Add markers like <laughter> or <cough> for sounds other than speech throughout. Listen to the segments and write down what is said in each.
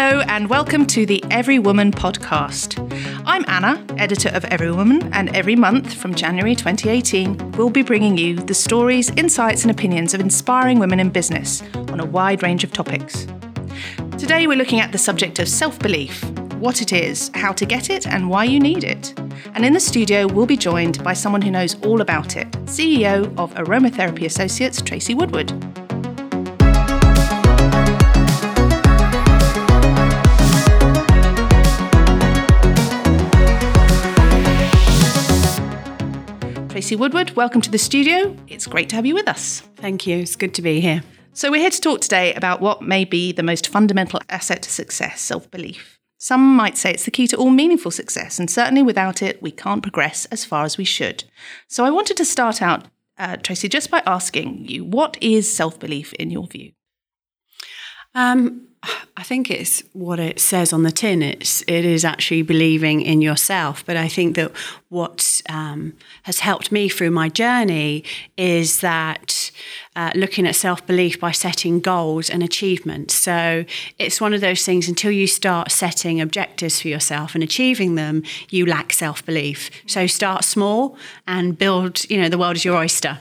Hello, and welcome to the everywoman podcast. I'm Anna, editor of everywoman, and every month from January 2018, we'll be bringing you the stories, insights, and opinions of inspiring women in business on a wide range of topics. Today, we're looking at the subject of self belief what it is, how to get it, and why you need it. And in the studio, we'll be joined by someone who knows all about it CEO of Aromatherapy Associates, Tracey Woodward. Tracey Woodward, welcome to the studio. It's great to have you with us. Thank you. It's good to be here. So, we're here to talk today about what may be the most fundamental asset to success self belief. Some might say it's the key to all meaningful success, and certainly without it, we can't progress as far as we should. So, I wanted to start out, uh, Tracey, just by asking you what is self belief in your view? Um, I think it's what it says on the tin. It's it is actually believing in yourself. But I think that what um, has helped me through my journey is that uh, looking at self belief by setting goals and achievements. So it's one of those things. Until you start setting objectives for yourself and achieving them, you lack self belief. So start small and build. You know, the world is your oyster.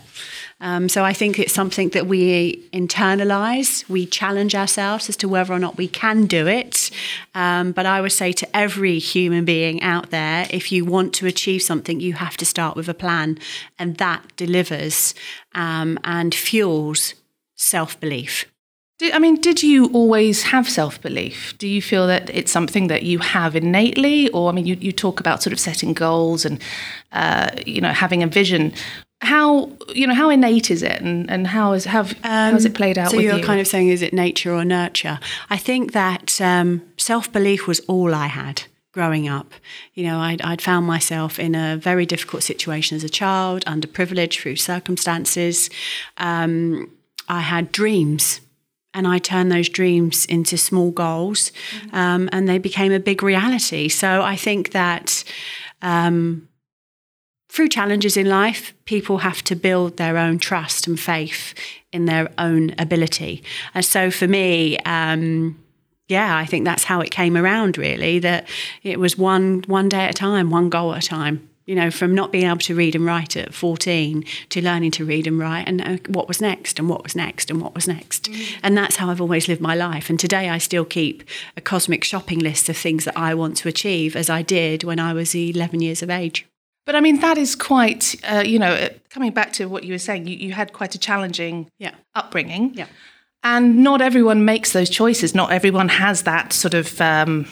Um, so I think it's something that we internalize. We challenge ourselves as to whether or not we can do it. Um, but I would say to every human being out there, if you want to achieve something, you have to start with a plan, and that delivers um, and fuels self belief. I mean, did you always have self belief? Do you feel that it's something that you have innately? Or, I mean, you, you talk about sort of setting goals and, uh, you know, having a vision how you know how innate is it and, and how is how, um, how has it played out so you're you? kind of saying is it nature or nurture i think that um, self-belief was all i had growing up you know I'd, I'd, found myself in a very difficult situation as a child underprivileged through circumstances um, i had dreams and I turned those dreams into small goals, mm-hmm. um, and they became a big reality. So I think that um, through challenges in life, people have to build their own trust and faith in their own ability. And so for me, um, yeah, I think that's how it came around. Really, that it was one one day at a time, one goal at a time. You know, from not being able to read and write at 14 to learning to read and write, and uh, what was next, and what was next, and what was next. Mm. And that's how I've always lived my life. And today I still keep a cosmic shopping list of things that I want to achieve, as I did when I was 11 years of age. But I mean, that is quite, uh, you know, uh, coming back to what you were saying, you, you had quite a challenging yeah. upbringing. Yeah. And not everyone makes those choices. Not everyone has that sort of um,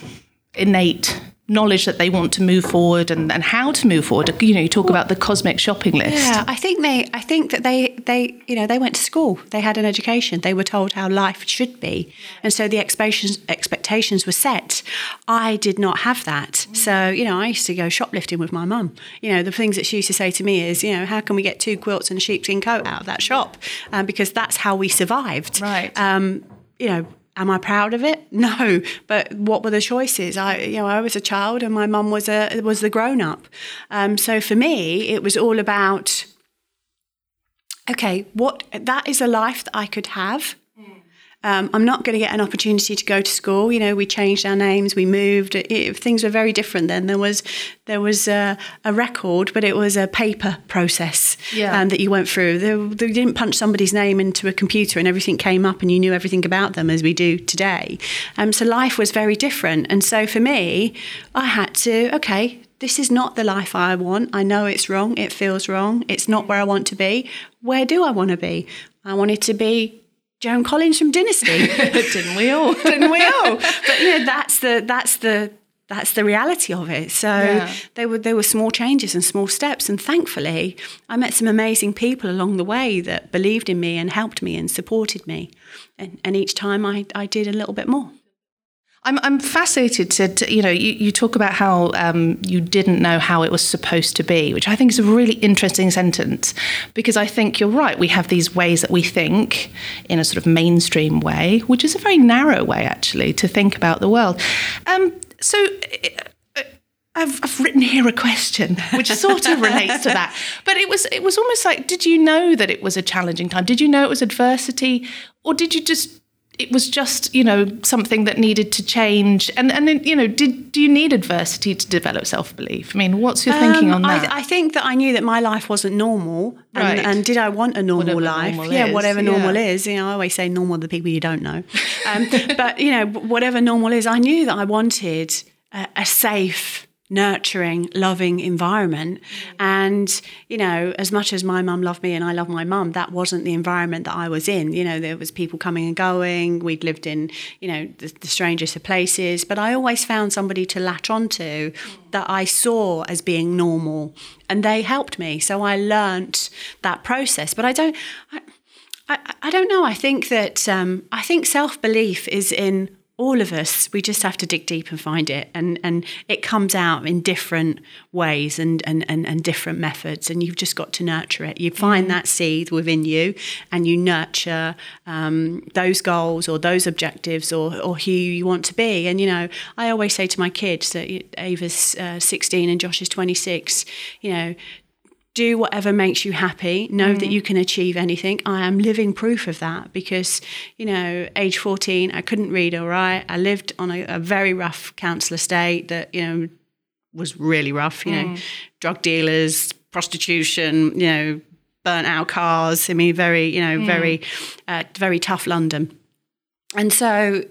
innate knowledge that they want to move forward and, and how to move forward. You know, you talk about the cosmic shopping list. Yeah, I think they I think that they they you know, they went to school. They had an education. They were told how life should be. And so the expectations expectations were set. I did not have that. So, you know, I used to go shoplifting with my mum. You know, the things that she used to say to me is, you know, how can we get two quilts and a sheepskin coat out of that shop? Um, because that's how we survived. Right. Um, you know, Am I proud of it? <laughs> No. But what were the choices? I, you know, I was a child, and my mum was a was the grown up. Um, so for me, it was all about okay, what that is a life that I could have. Um, I'm not going to get an opportunity to go to school. You know, we changed our names, we moved. It, it, things were very different then. There was there was a, a record, but it was a paper process yeah. um, that you went through. They, they, didn't punch somebody's name into a computer and everything came up and you knew everything about them as we do today. Um, so life was very different. And so for me, I had to okay. This is not the life I want. I know it's wrong. It feels wrong. It's not where I want to be. Where do I want to be? I wanted to be Joan Collins from Dynasty. <laughs> Didn't we all? <laughs> Didn't we all? But you know, that's the that's the that's the reality of it. So yeah. there were there were small changes and small steps, and thankfully, I met some amazing people along the way that believed in me and helped me and supported me. And, and each time, I I did a little bit more. I'm, I'm fascinated to, to, you know, you, you talk about how um, you didn't know how it was supposed to be, which I think is a really interesting sentence because I think you're right. We have these ways that we think in a sort of mainstream way, which is a very narrow way actually to think about the world. Um, so. Uh, I've, I've, written here a question which sort of relates to that. <laughs> But it was it was almost like, did you know that it was a challenging time? Did you know it was adversity, or did you just it was just you know something that needed to change and and you know did do you need adversity to develop self-belief i mean what's your thinking Um, on I, that th- I think that I knew that my life wasn't normal, and, Right. and did I want a normal Whatever life? normal yeah, is, whatever yeah. normal is. You know, I always say normal to the people you don't know, um, <laughs> but you know, whatever normal is, I knew that I wanted a, a safe, nurturing, loving environment. And you know, as much as my mum loved me and I love my mum, that wasn't the environment that I was in. You know, there was people coming and going. We'd lived in you know the, the strangest of places, but I always found somebody to latch onto that I saw as being normal, and they helped me. So I learnt that process. But I don't. I, I, I don't know. I think that um, I think self belief is in all of us. We just have to dig deep and find it, and and it comes out in different ways and and and, and different methods. And you've just got to nurture it. You find that seed within you, and you nurture um, those goals or those objectives or or who you want to be. And you know, I always say to my kids that Ava's uh, 16 and Josh is 26. You know do whatever makes you happy know that mm. you can achieve anything. I am living proof of that because you know age 14 i couldn't read or write. I lived on a, a very rough council estate that you know was really rough you know. Mm. Drug dealers prostitution you know burnt out cars. I mean very you know very mm. uh, very tough london. And so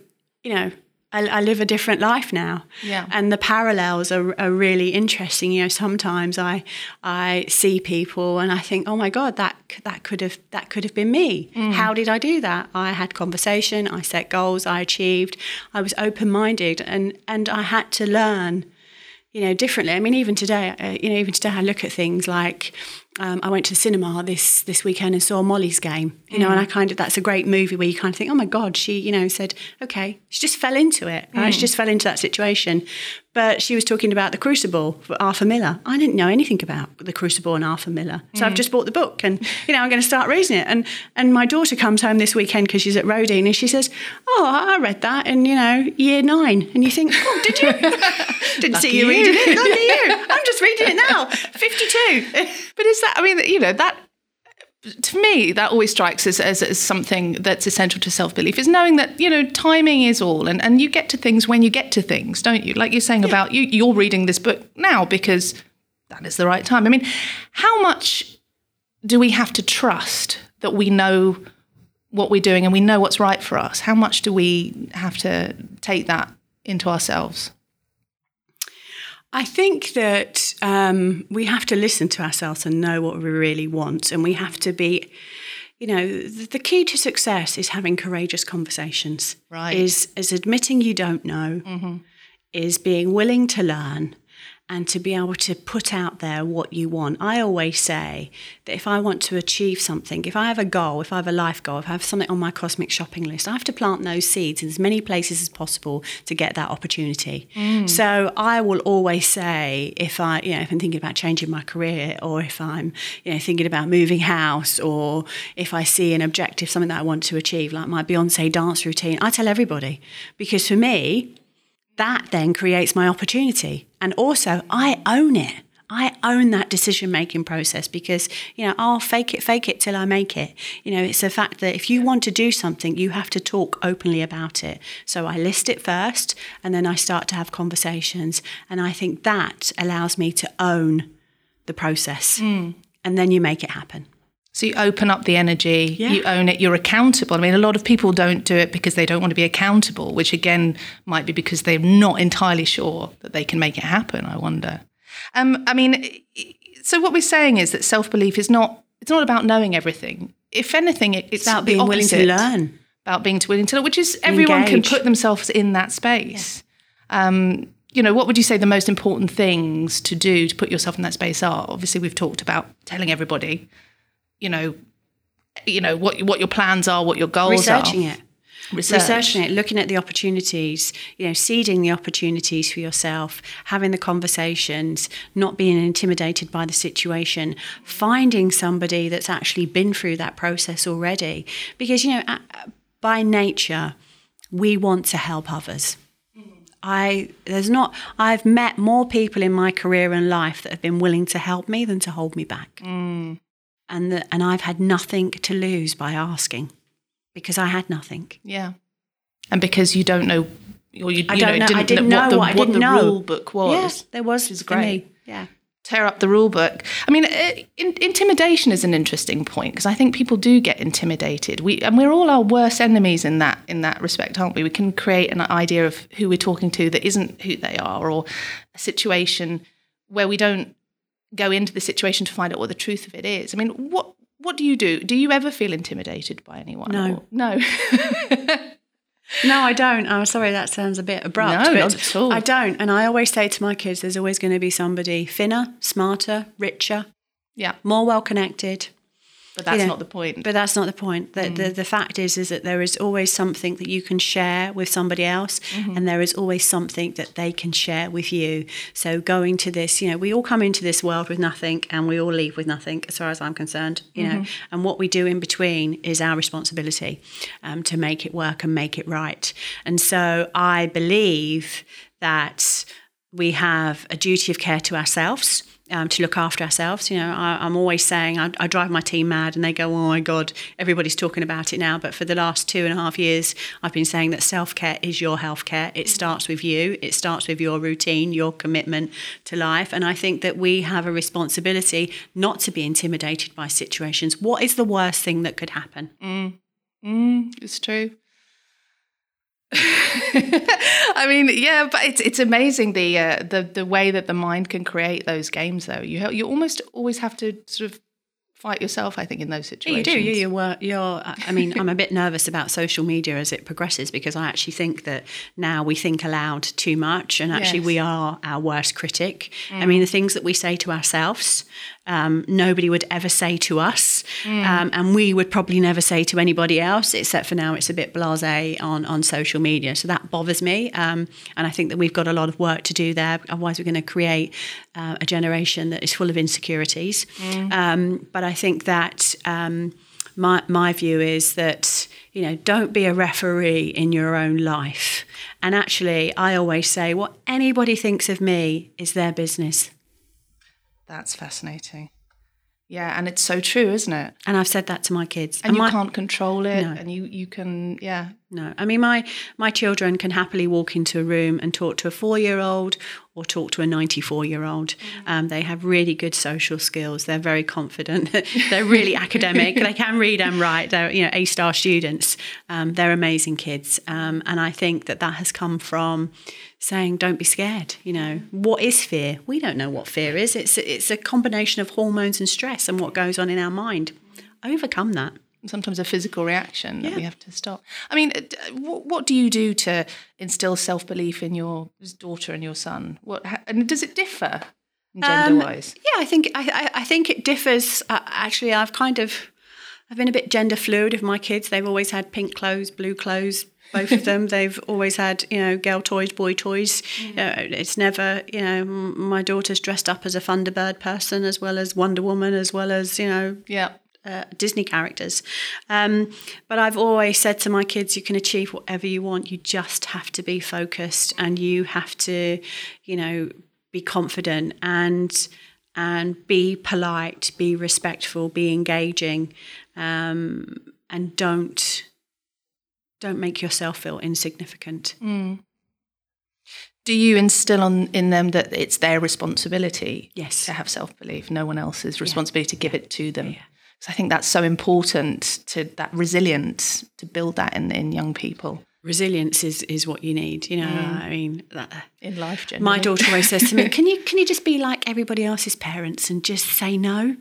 you know I, I live a different life now. Yeah. and the parallels are, are really interesting. You know sometimes i i see people and i think oh my god that that could have that could have been me. How did i do that? I had conversation i set goals i achieved. I was open minded and and i had to learn you know differently. I mean even today uh, you know even today i look at things like um, I went to the cinema this this weekend and saw Molly's Game, you know, and I kind of that's a great movie where you kind of think, oh my god, she you know said okay, she just fell into it, right? she just fell into that situation. But she was talking about the Crucible for Arthur Miller. I didn't know anything about the Crucible and Arthur Miller, so I've mm. just bought the book and you know I'm going to start reading it. And and my daughter comes home this weekend because she's at Roedean and she says, oh, I read that in you know year nine, and you think, oh, did you? <laughs> Didn't see you, you. reading it. Lucky you. I'm just reading it now. Fifty-two. <laughs> but is that i mean you know that to me that always strikes as, as, as something that's essential to self-belief is knowing that you know timing is all and, and you get to things when you get to things don't you? Like you're saying about you you're reading this book now because that is the right time. I mean how much do we have to trust that we know what we're doing and we know what's right for us? How much do we have to take that into ourselves I think that um, we have to listen to ourselves and know what we really want. And we have to be, you know, the, the key to success is having courageous conversations. Right. Is, is admitting you don't know, is being willing to learn and to be able to put out there what you want. I always say that if I want to achieve something, if I have a goal, if I have a life goal, if I have something on my cosmic shopping list, I have to plant those seeds in as many places as possible to get that opportunity. Mm. So I will always say if I, you know, if I'm thinking about changing my career or if I'm, you know, thinking about moving house or if I see an objective, something that I want to achieve, like my Beyonce dance routine, I tell everybody because for me, that then creates my opportunity. And also, I own it. I own that decision making process because, you know, I'll fake it, fake it till I make it. You know, it's a fact that if you want to do something, you have to talk openly about it. So I list it first and then I start to have conversations. And I think that allows me to own the process. Hmm. And then you make it happen. So you open up the energy, Yeah. you own it, you're accountable. I mean, a lot of people don't do it because they don't want to be accountable, which again might be because they're not entirely sure that they can make it happen. I wonder. Um, I mean, so what we're saying is that self belief is not it's not about knowing everything. If anything, it, it's, About being willing to learn. About being willing to learn, which is everyone can put themselves in that space. Um, you know, what would you say the most important things to do to put yourself in that space are? Obviously, we've talked about telling everybody you know, you know what what your plans are, what your goals Researching are. Researching it. Research. researching it, looking at the opportunities, you know, seeding the opportunities for yourself, having the conversations, not being intimidated by the situation, finding somebody that's actually been through that process already. Because, you know, by nature, we want to help others. I there's not I've met more people in my career and life that have been willing to help me than to hold me back. Mm. And and I've had nothing to lose by asking because I had nothing. Yeah. And because you don't know, or you, I don't know. didn't I didn't know know what the, what what the know. rule book was. Yeah, there was which great. Yeah. tear up the rule book. I mean, uh, in, intimidation is an interesting point because I think people do get intimidated. We and we're all our worst enemies in that in that respect, aren't we? We can create an idea of who we're talking to that isn't who they are, or a situation where we don't go into the situation to find out what the truth of it is. I mean, what what do you do? Do you ever feel intimidated by anyone? No. Or- no. No, I don't. I'm sorry, that sounds a bit abrupt. No, but not at all. I don't. And I always say to my kids, there's always going to be somebody thinner, smarter, richer, yeah, more well connected. But that's know, not the point. But that's not the point. The, Mm. the, the fact is, is that there is always something that you can share with somebody else, Mm-hmm. and there is always something that they can share with you. So going to this, you know, we all come into this world with nothing, and we all leave with nothing, as far as I'm concerned. You know, Mm-hmm. and what we do in between is our responsibility um, to make it work and make it right. And so I believe that we have a duty of care to ourselves. Um, to look after ourselves, you know, I, I'm always saying I, I drive my team mad, and they go, "Oh my God, everybody's talking about it now." But for the last two and a half years, I've been saying that self care is your health care. It starts with you. It starts with your routine, your commitment to life, and I think that we have a responsibility not to be intimidated by situations. What is the worst thing that could happen? Mm, it's true. <laughs> I mean, yeah, but it's it's amazing the uh, the the way that the mind can create those games. Though you you almost always have to sort of fight yourself. I think in those Yeah, situations. you do. You, you were. You're. I mean, I'm a bit nervous about social media as it progresses because I actually think that now we think aloud too much, and actually Yes. we are our worst critic. I mean, the things that we say to ourselves, um, nobody would ever say to us, um, and we would probably never say to anybody else, except for now it's a bit blasé on on social media. So that bothers me, um, and I think that we've got a lot of work to do there. Otherwise, we're going to create uh, a generation that is full of insecurities. Um, but I think that um, my my view is that you know don't be a referee in your own life. And actually, I always say what anybody thinks of me is their business. That's fascinating. Yeah, and it's so true, isn't it? And I've said that to my kids. And you my, can't control it, No. and you you can yeah. No, I mean my my children can happily walk into a room and talk to a four year old or talk to a ninety four year old. Um, they have really good social skills. They're very confident. <laughs> they're really <laughs> academic. They can read and write. They're you know A star students. Um, they're amazing kids. Um, and I think that that has come from saying don't be scared. You know what is fear? We don't know what fear is. It's it's a combination of hormones and stress and what goes on in our mind. Overcome that. Sometimes a physical reaction that we have to stop. I mean, uh, what, what do you do to instill self belief in your daughter and your son? What ha- and does it differ gender wise? Yeah, I think I, I, think it differs. Uh, actually, I've kind of I've been a bit gender fluid with my kids. They've always had pink clothes, blue clothes. Both of them. <laughs> They've always had you know girl toys, boy toys. Uh, it's never you know my daughter's dressed up as a Thunderbird person as well as Wonder Woman as well as you know yeah. Uh, Disney characters. Um, but I've always said to my kids, you can achieve whatever you want. You just have to be focused, and you have to, you know, be confident and and be polite, be respectful, be engaging, um, and don't don't make yourself feel insignificant. Do you instill on in them that it's their responsibility Yes. to have self belief, no one else's responsibility to give it to them? Because I think that's so important to that resilience to build that in in young people Resilience is is what you need. You know, mm. I mean. That, uh, in life. Generally. My daughter always says to me, <laughs> "Can you can you just be like everybody else's parents and just say no?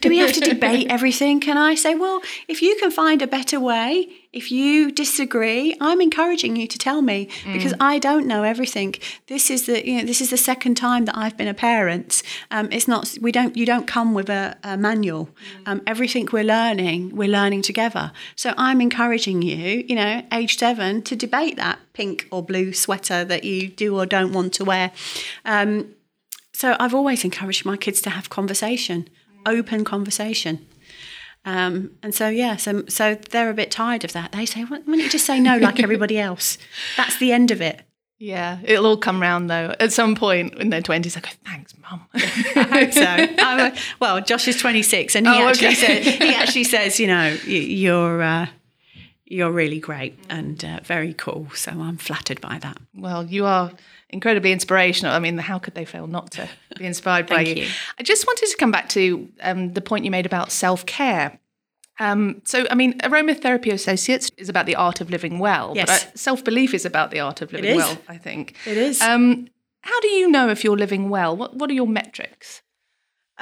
Do we have to <laughs> debate everything?" Can I say, "Well, if you can find a better way, if you disagree, I'm encouraging you to tell me because I don't know everything. This is the you know this is the second time that I've been a parent. Um, it's not we don't you don't come with a, a manual. Um, everything we're learning, we're learning together. So I'm encouraging you, you know, age seven, to debate that pink or blue sweater that you do or don't want to wear. Um, so I've always encouraged my kids to have conversation, open conversation. Um, and so yeah, so so they're a bit tired of that. They say, "Why don't you just say no like <laughs> everybody else?" That's the end of it. Yeah, it'll all come round though. At some point in their twenties, I go, "Thanks, mum." <laughs> I hope so. I'm well, Josh is 26, and he Oh, actually okay. says he <laughs> actually says, you know, you're. Uh, you're really great and uh, very cool. So I'm flattered by that. Well, you are incredibly inspirational. I mean, how could they fail not to be inspired by you? you? I just wanted to come back to um, the point you made about self care. Um, so, I mean, Aromatherapy Associates is about the art of living well, Yes. but self belief is about the art of living well, I think. It is. Um, how do you know if you're living well? What, what are your metrics?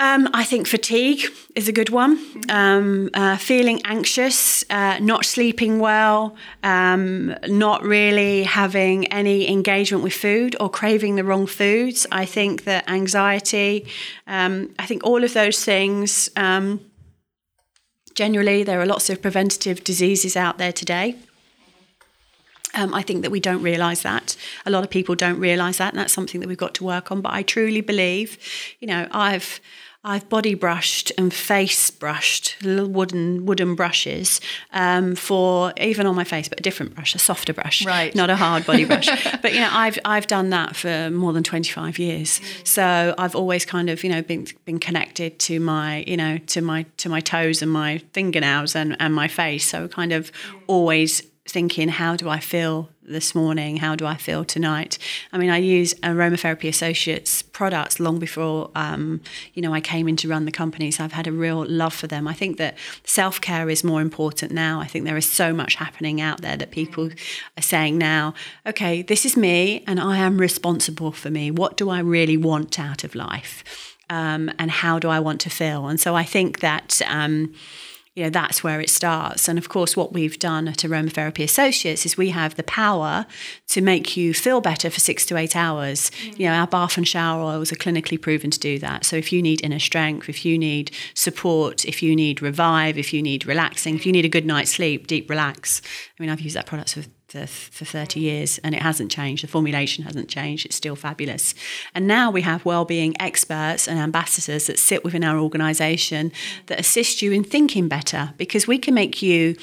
Um, I think fatigue is a good one. Um, uh, feeling anxious, uh, not sleeping well, um, not really having any engagement with food or craving the wrong foods. I think that anxiety, um, I think all of those things. Um, generally, there are lots of preventative diseases out there today. Um, I think that we don't realise that. A lot of people don't realise that, and that's something that we've got to work on. But I truly believe, you know, I've I've body brushed and face brushed little wooden wooden brushes um, for even on my face, but a different brush, a softer brush, Right. Not a hard body brush. <laughs> but you know, I've I've done that for more than twenty five years. So I've always kind of you know been been connected to my you know to my to my toes and my fingernails and and my face. So kind of always thinking, how do I feel this morning? How do I feel tonight? I mean, I use Aromatherapy Associates products long before, um, you know, I came in to run the company. So I've had a real love for them. I think that self care is more important now. I think there is so much happening out there that people are saying now, okay, this is me and I am responsible for me. What do I really want out of life? Um, and how do I want to feel? And so I think that. Um, you know that's where it starts. And of course what we've done at aromatherapy associates is we have the power to make you feel better for six to eight hours. Mm. You know our bath and shower oils are clinically proven to do that. So if you need inner strength if you need support if you need revive if you need relaxing if you need a good night's sleep deep relax. I mean i've used that product for for, for 30 years and it hasn't changed. The formulation hasn't changed. It's still fabulous. And now we have well-being experts and ambassadors that sit within our organisation that assist you in thinking better because we can make you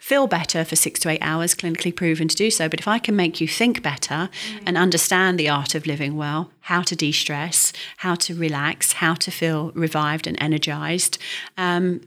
feel better for six to eight hours, clinically proven to do so. But if I can make you think better and understand the art of living well, how to de stress, how to relax, how to feel revived and energized, um,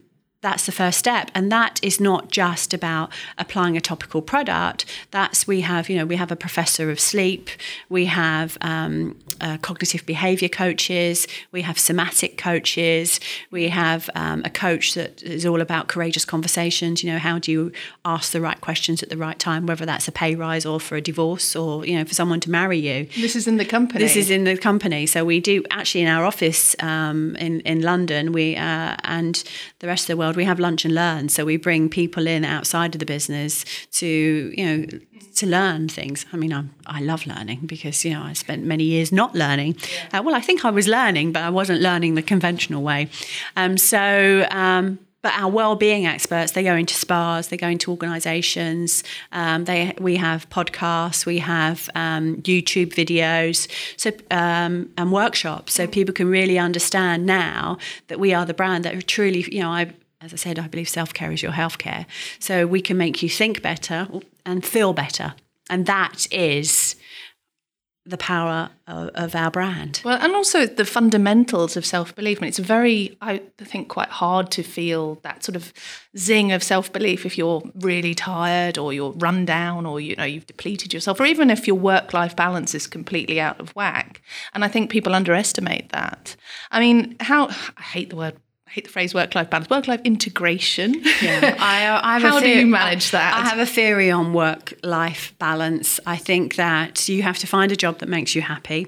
that's the first step and that is not just about applying a topical product that's we have you know we have a professor of sleep we have um, uh, cognitive behavior coaches we have somatic coaches we have um, a coach that is all about courageous conversations you know how do you ask the right questions at the right time whether that's a pay rise or for a divorce or you know for someone to marry you This is in the company. this is in the company. So we do actually in our office um, in in London. We uh, and the rest of the world we have lunch and learn. So we bring people in outside of the business to you know to learn things. I mean, I'm, I love learning because you know I spent many years not learning. Uh, well, I think I was learning, but I wasn't learning the conventional way. Um, so. Um, but our well-being experts, they go into spas, they go into organisations. Um, they we have podcasts, we have um, YouTube videos, so um, and workshops, so people can really understand now that we are the brand that truly, you know, I. As I said, I believe self care is your healthcare. So we can make you think better and feel better. And that is the power of, of our brand. Well, and also the fundamentals of self belief. I mean, it's very, I think, quite hard to feel that sort of zing of self belief if you're really tired or you're run down or you know you've depleted yourself, or even if your work life balance is completely out of whack. And I think people underestimate that. I mean, how I hate the word. I hate the phrase work-life balance. Work-life integration. Yeah, <laughs> I, I have How do you manage that? I have a theory on work-life balance. I think that you have to find a job that makes you happy.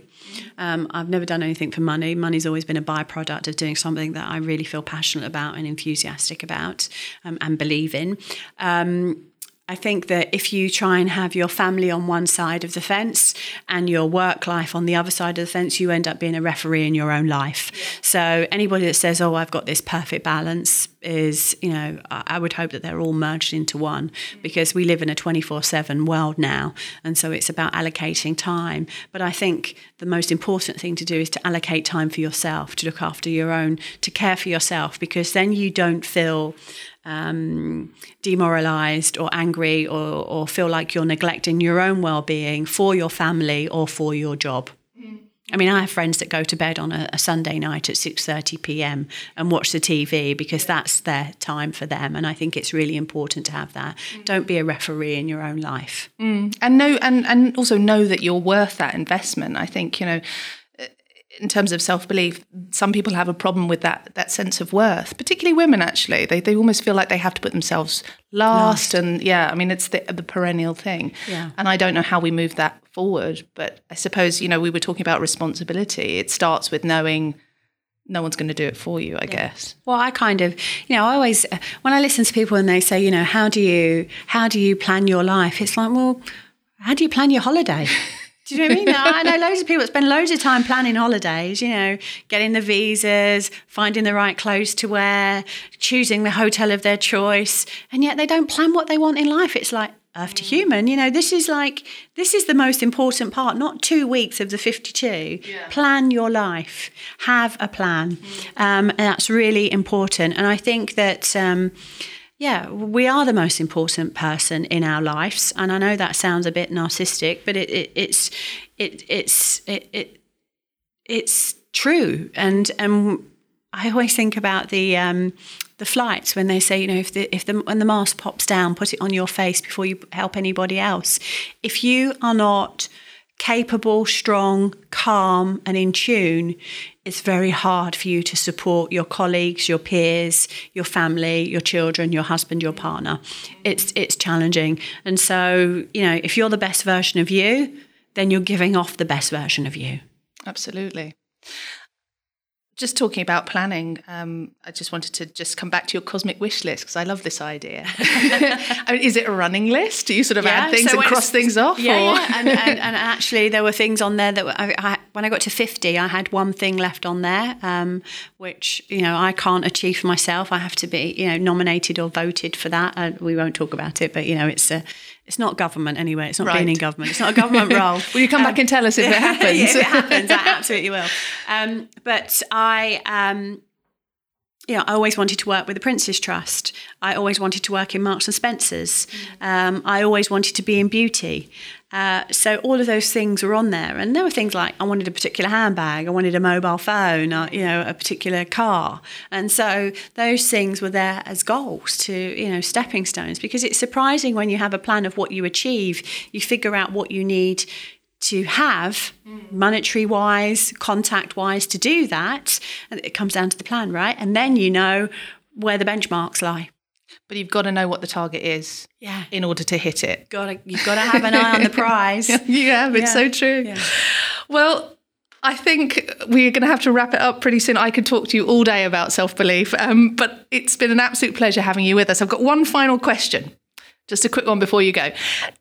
Um, I've never done anything for money. Money's always been a byproduct of doing something that I really feel passionate about and enthusiastic about um, and believe in. Um, I think that if you try and have your family on one side of the fence and your work life on the other side of the fence, you end up being a referee in your own life. So anybody that says, "Oh, I've got this perfect balance," is you know, I would hope that they're all merged into one because we live in a twenty four seven world now, and so it's about allocating time. But I think the most important thing to do is to allocate time for yourself, to look after your own, to care for yourself, because then you don't feel um, demoralized or angry or, or feel like you're neglecting your own well being for your family or for your job. I mean, I have friends that go to bed on a, a Sunday night at 6:30 p.m. and watch the TV because that's their time for them, and I think it's really important to have that. Mm. Don't be a referee in your own life, mm. and know and and also know that you're worth that investment. I think you know in terms of self belief, some people have a problem with that that sense of worth, particularly women. Actually, they they almost feel like they have to put themselves last, last. and yeah, I mean it's the the perennial thing. Yeah. And I don't know how we move that forward, but I suppose you know we were talking about responsibility. It starts with knowing no one's going to do it for you, I yeah. guess. Well, I kind of, you know, I always when I listen to people and they say, you know, how do you how do you plan your life? It's like, well, how do you plan your holiday? <laughs> Do you know what I mean? I know loads of people that spend loads of time planning holidays, you know, getting the visas, finding the right clothes to wear, choosing the hotel of their choice, and yet they don't plan what they want in life. It's like earth to human, you know, this is like, this is the most important part, not two weeks of the 52. Yeah. Plan your life, have a plan. Mm. Um, and that's really important. And I think that, um, yeah, we are the most important person in our lives, and I know that sounds a bit narcissistic, but it, it, it's it, it's it, it, it's true. And and I always think about the um, the flights when they say, you know, if the if the when the mask pops down, put it on your face before you help anybody else. If you are not capable, strong, calm, and in tune, it's very hard for you to support your colleagues, your peers, your family, your children, your husband, your partner. It's it's challenging. And so, you know, if you're the best version of you, then you're giving off the best version of you. Absolutely just talking about planning, um, I just wanted to just come back to your cosmic wish list because I love this idea. <laughs> I mean, is it a running list? Do you sort of yeah, add things so and cross things off? Yeah, yeah. And, and, and, actually, there were things on there that I, I, when I got to fifty, I had one thing left on there, um, which you know I can't achieve for myself. I have to be you know nominated or voted for that. Uh, we won't talk about it, but you know it's a it's not government anyway. It's not right. being in government. It's not a government <laughs> role. will you come um, back and tell us if it happens? <laughs> if it happens, I <laughs> absolutely will. Um, but I, um, you know, I always wanted to work with the Prince's Trust. I always wanted to work in Marks and Spencers. Mm. Um, I always wanted to be in beauty. Uh, so all of those things were on there, and there were things like I wanted a particular handbag, I wanted a mobile phone, or, uh, you know, a particular car, and so those things were there as goals to you know stepping stones. Because it's surprising when you have a plan of what you achieve, you figure out what you need to have mm. monetary wise, contact wise to do that, and it comes down to the plan, right? And then you know where the benchmarks lie but you've got to know what the target is yeah. in order to hit it. Got to, you've got to have an eye on the <laughs> prize. yeah, have, it's yeah. so true. Yeah. Well, I think we're going to have to wrap it up pretty soon. I could talk to you all day about self belief, um, but it's been an absolute pleasure having you with us. I've got one final question, just a quick one before you go.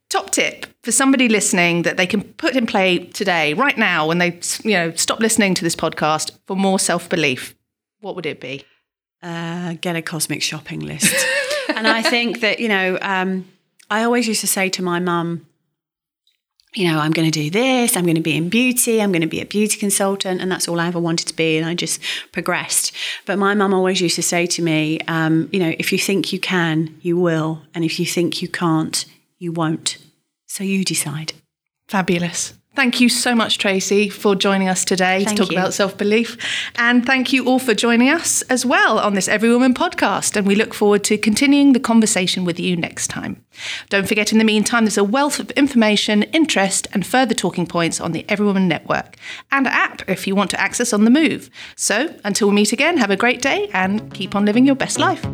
Top tip for somebody listening that they can put in play today, right now, when they you know stop listening to this podcast for more self belief. What would it be? Uh, get a cosmic shopping list. <laughs> and I think that, you know, um, I always used to say to my mum, you know, I'm going to do this, I'm going to be in beauty, I'm going to be a beauty consultant, and that's all I ever wanted to be. And I just progressed. But my mum always used to say to me, um, you know, if you think you can, you will. And if you think you can't, you won't. So you decide. Fabulous. Thank you so much, Tracey, for joining us today thank to talk you. about self belief. And thank you all for joining us as well on this everywoman podcast. And we look forward to continuing the conversation with you next time. Don't forget, in the meantime, there's a wealth of information, interest, and further talking points on the everywoman Network and app if you want to access on the move. So until we meet again, have a great day and keep on living your best life.